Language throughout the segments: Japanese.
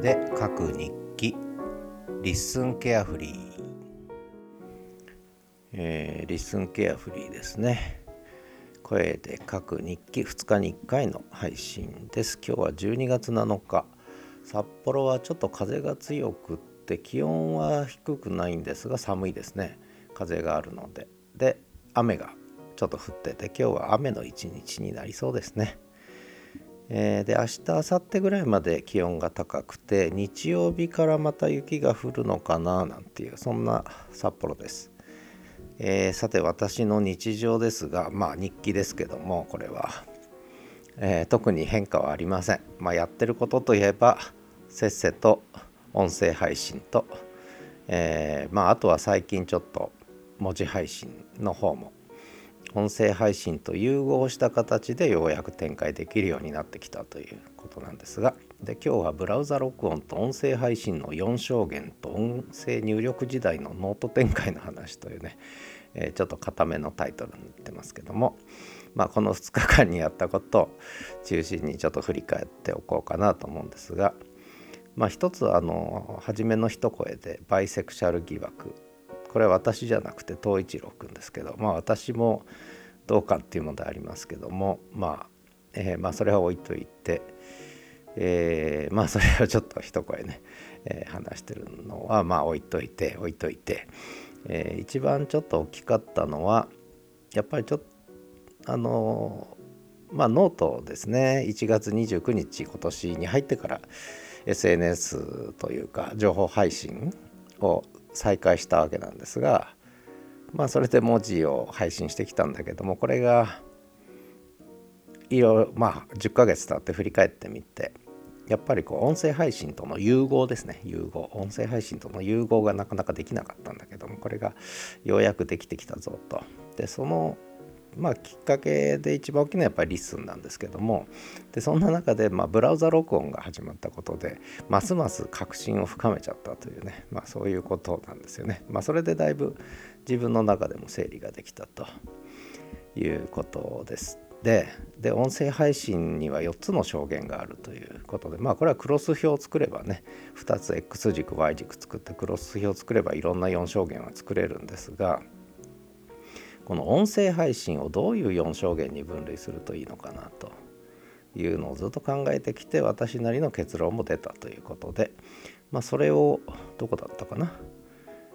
で書く日記。 LISTEN carefree、えー、 LISTEN carefree ですね。声で書く日記。2日に1回の配信です。今日は12月7日。札幌はちょっと風が強くって気温は低くないんですが寒いですね。風があるので。で雨がちょっと降ってて今日は雨の一日になりそうですね。えー、で明日明後日ぐらいまで気温が高くて日曜日からまた雪が降るのかななんていうそんな札幌です、えー、さて私の日常ですがまあ日記ですけどもこれは、えー、特に変化はありません、まあ、やってることといえばせっせと音声配信と、えまあ、あとは最近ちょっと文字配信の方も音声配信と融合した形でようやく展開できるようになってきたということなんですがで今日はブラウザ録音と音声配信の4象限と音声入力時代のノート展開の話というね、えー、ちょっと固めのタイトルになってますけども、まあ、この2日間にやったことを中心にちょっと振り返っておこうかなと思うんですが、まあ、一つあの初めの一声でバイセクシャル疑惑これは私じゃなくて東一郎君ですけどまあ私もどうかっていうのでありますけどもまあ、えー、まあそれは置いといて、えー、まあそれをちょっと一声ね、えー、話してるのはまあ置いといて置いといて、えー、一番ちょっと大きかったのはやっぱりちょっとあのまあノートですね。1月29日今年に入ってから SNS というか情報配信を再開したわけなんですがまあそれで文字を配信してきたんだけどもこれがいろいろまあ10ヶ月経って振り返ってみてやっぱりこう音声配信との融合ですね。融合。音声配信との融合がなかなかできなかったんだけどもこれがようやくできてきたぞと。でそのまあ、きっかけで一番大きなのはやっぱりリッスンなんですけどもでそんな中で、まあ、ブラウザ録音が始まったことでますます確信を深めちゃったというね、まあ、そういうことなんですよね。まあ、それでだいぶ自分の中でも整理ができたということです。でで音声配信には4つの証言があるということでまあこれはクロス表を作ればね2つ X 軸 Y 軸作ってクロス表を作ればいろんな4証言は作れるんですがこの音声配信をどういう4証言に分類するといいのかなというのをずっと考えてきて私なりの結論も出たということで、まあ、それをどこだったかな、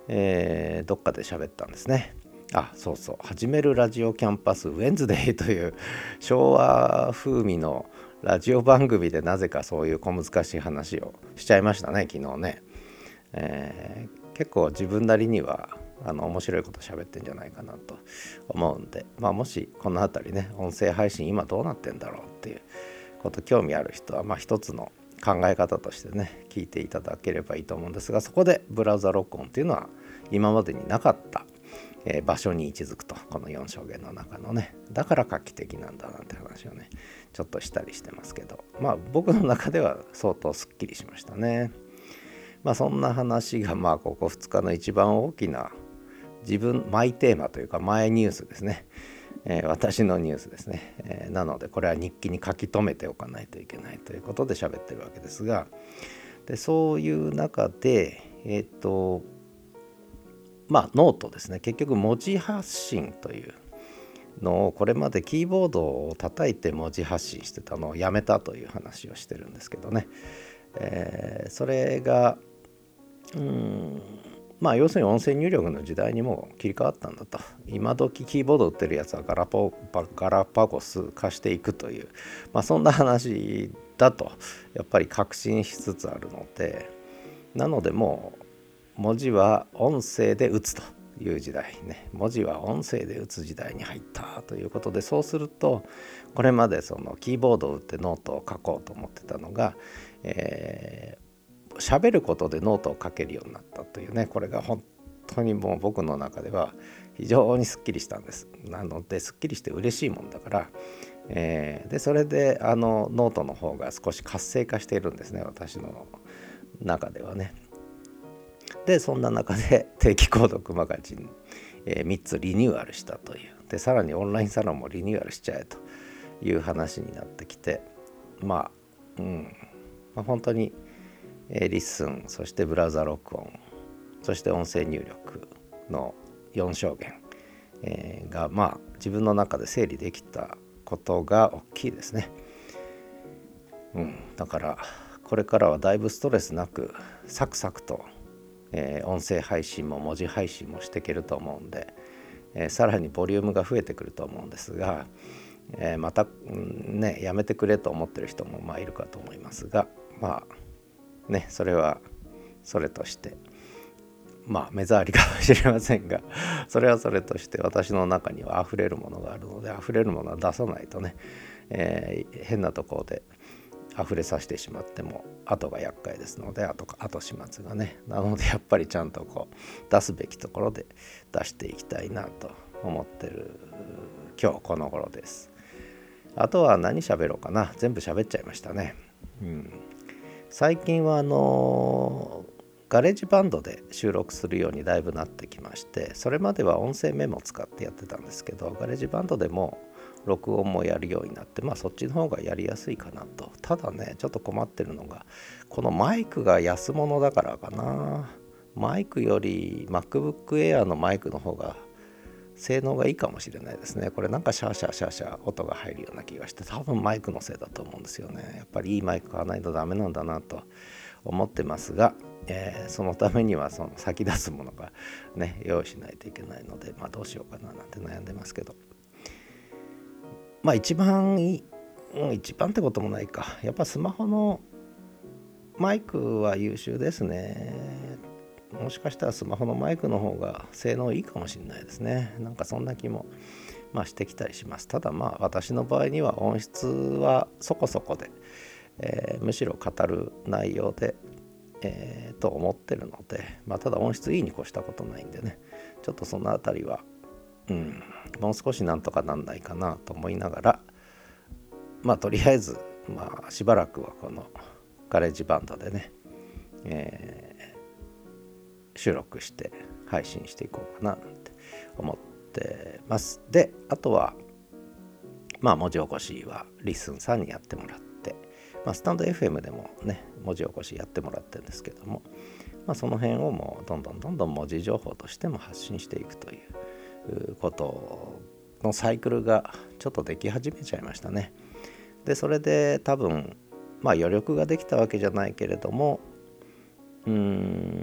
えー、どっかで喋ったんですね。あそうそう「始めるラジオキャンパスウェンズデイ」という昭和風味のラジオ番組でなぜかそういう小難しい話をしちゃいましたね昨日ね。えー、結構自分なりにはあの面白いこと喋ってんじゃないかなと思うんで、まあ、もしこの辺りね音声配信今どうなってんだろうっていうこと興味ある人はまあ一つの考え方としてね聞いていただければいいと思うんですがそこでブラウザ録音っていうのは今までになかった、え、場所に位置づくとこの4証言の中のねだから画期的なんだなんて話をねちょっとしたりしてますけどまあ僕の中では相当すっきりしましたね。まあそんな話がまあここ2日の一番大きな自分マイテーマというかマイニュースですね、えー、私のニュースですね、えー、なのでこれは日記に書き留めておかないといけないということで喋ってるわけですが。でそういう中でえっ、とまあノートですね。結局文字発信というのをこれまでキーボードを叩いて文字発信してたのをやめたという話をしてるんですけどね、えー、それがうんまあ要するに音声入力の時代にも切り替わったんだと。今時キーボード売ってるやつはガラポガラパゴス化していくという、まあ、そんな話だとやっぱり確信しつつあるので。なのでもう文字は音声で打つという時代ね。文字は音声で打つ時代に入ったということでそうするとこれまでそのキーボードを打ってノートを書こうと思ってたのが、え喋ることでノートを書けるようになったというねこれが本当にもう僕の中では非常にすっきりしたんです。なのですっきりして嬉しいもんだから、えー、でそれであのノートの方が少し活性化しているんですね私の中ではね。でそんな中で 定期購読マガジン、えー、3つリニューアルしたという。でさらにオンラインサロンもリニューアルしちゃえという話になってきてまあうん、まあ、本当にえリッスンそしてブラウザ録音そして音声入力の4象限、え、がまあ自分の中で整理できたことが大きいですね。うん、だからこれからはだいぶストレスなくサクサクと、えー、音声配信も文字配信もしていけると思うんで、えー、さらにボリュームが増えてくると思うんですが、えー、また、ねやめてくれと思ってる人もまあいるかと思いますがまあねそれはそれとしてまあ目障りかもしれませんが それはそれとして私の中には溢れるものがあるので溢れるものは出さないとね、えー、変なところで溢れさせてしまっても後が厄介ですので後後始末がね。なのでやっぱりちゃんとこう出すべきところで出していきたいなと思ってる今日この頃です。あとは何喋ろうかな。全部喋っちゃいましたね。うん。最近はあのガレージバンドで収録するようにだいぶなってきましてそれまでは音声メモを使ってやってたんですけどガレージバンドでも録音もやるようになってまあそっちの方がやりやすいかなと。ただねちょっと困ってるのがこのマイクが安物だからかな。マイクより MacBook Air のマイクの方が性能がいいかもしれないですね。これなんかシャーシャーシャーシャー音が入るような気がして多分マイクのせいだと思うんですよね。やっぱりいいマイク買わないとダメなんだなと思ってますが、えー、そのためにはその先立つものがね用意しないといけないのでまあどうしようかななんて悩んでますけど。まあ一番いい、うん、一番ってこともないか。やっぱスマホのマイクは優秀ですね。もしかしたらスマホのマイクの方が性能いいかもしれないですね。なんかそんな気もまあしてきたりします。ただまあ私の場合には音質はそこそこで、えー、むしろ語る内容で、えー、と思ってるので、まあ、ただ音質いいに越したことないんでね。ちょっとその辺りはうん、もう少しなんとかなんないかなと思いながらまあとりあえずまあしばらくはこのガレージバンドでね、え、収録して配信していこうかななんて思ってますであとはまあ文字起こしはリッスンさんにやってもらって、まあ、スタンド FM でもね文字起こしやってもらってるんですけども、まあ、その辺をもうどんどんどんどん文字情報としても発信していくということのサイクルがちょっとでき始めちゃいましたね。でそれで多分まあ余力ができたわけじゃないけれどもうーん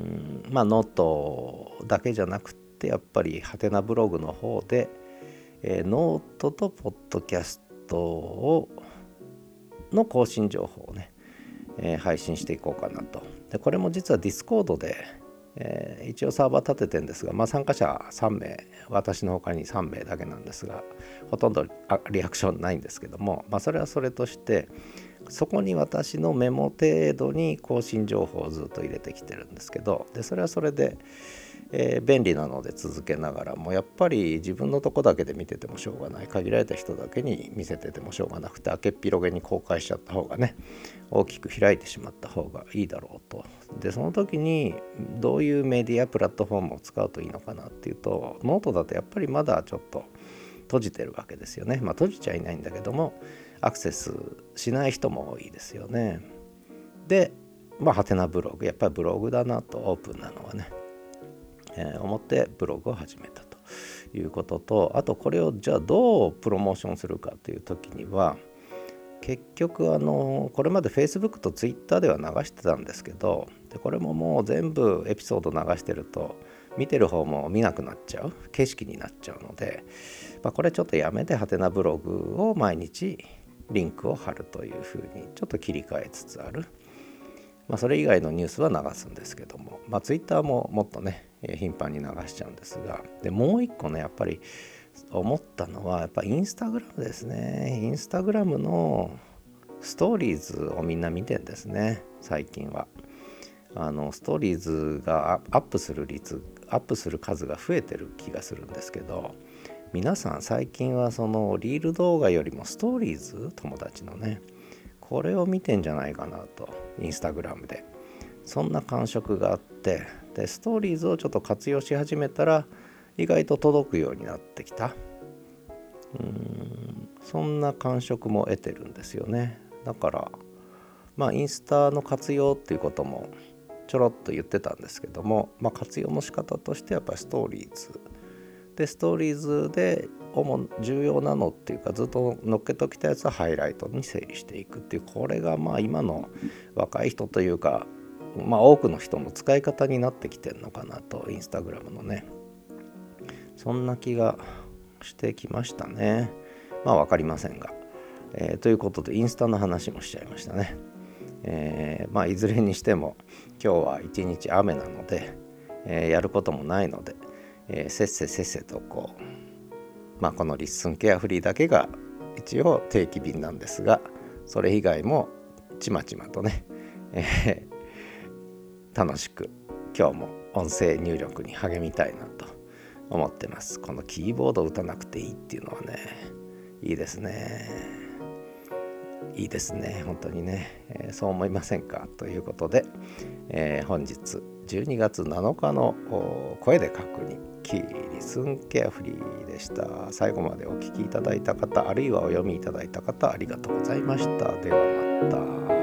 まあノートだけじゃなくってやっぱりハテナブログの方で、えー、ノートとポッドキャストをの更新情報をね、えー、配信していこうかなと。でこれも実はディスコードでえー、一応サーバー立ててんですが、まあ、参加者3名私の他に3名だけなんですがほとんどリアクションないんですけども、まあ、それはそれとしてそこに私のメモ程度に更新情報をずっと入れてきてるんですけどでそれはそれで、えー、便利なので続けながらもやっぱり自分のとこだけで見ててもしょうがない限られた人だけに見せててもしょうがなくて開けっ広げに公開しちゃった方がね大きく開いてしまった方がいいだろうと。でその時にどういうメディアプラットフォームを使うといいのかなっていうとノートだとやっぱりまだちょっと閉じてるわけですよね。まあ閉じちゃいないんだけどもアクセスしない人も多いですよね。でまあハテナブログやっぱりブログだなとオープンなのはねえー、思ってブログを始めたということとあとこれをじゃあどうプロモーションするかという時には結局あのこれまで Facebook と Twitter では流してたんですけどでこれももう全部エピソード流してると見てる方も見なくなっちゃう景色になっちゃうので、まあ、これちょっとやめてハテナブログを毎日リンクを貼るというふうにちょっと切り替えつつある。まあ、それ以外のニュースは流すんですけども、まあ、ツイッターももっとね、頻繁に流しちゃうんですが。でもう一個ねやっぱり思ったのはやっぱインスタグラムですね。インスタグラムのストーリーズをみんな見てんですね。最近は。あのストーリーズがアップする率アップする数が増えてる気がするんですけど。皆さん最近はそのリール動画よりもストーリーズ友達のねこれを見てんじゃないかなとインスタグラムで。そんな感触があってでストーリーズをちょっと活用し始めたら意外と届くようになってきた。うんそんな感触も得てるんですよね。だからまあインスタの活用っていうこともちょろっと言ってたんですけども、まあ、活用の仕方としてやっぱりストーリーズでストーリーズで主重要なのっていうかずっと乗っけときたやつはハイライトに整理していくっていうこれがまあ今の若い人というかまあ多くの人の使い方になってきてるのかなとインスタグラムのね。そんな気がしてきましたね。まあ分かりませんが、えー、ということでインスタの話もしちゃいましたね。えー、まあいずれにしても今日は一日雨なので、えー、やることもないので、えー、せっせせっせとこうまあこのリッスンケアフリーだけが一応定期便なんですがそれ以外もちまちまとね、えー、楽しく今日も音声入力に励みたいなと思ってます。このキーボード打たなくていいっていうのはねいいですね。いいですね。本当にね、えー、そう思いませんか？ということで、えー、本日12月7日の声で確認キーリスンケアフリーでした。最後までお聴きいただいた方あるいはお読みいただいた方ありがとうございました。ではまた。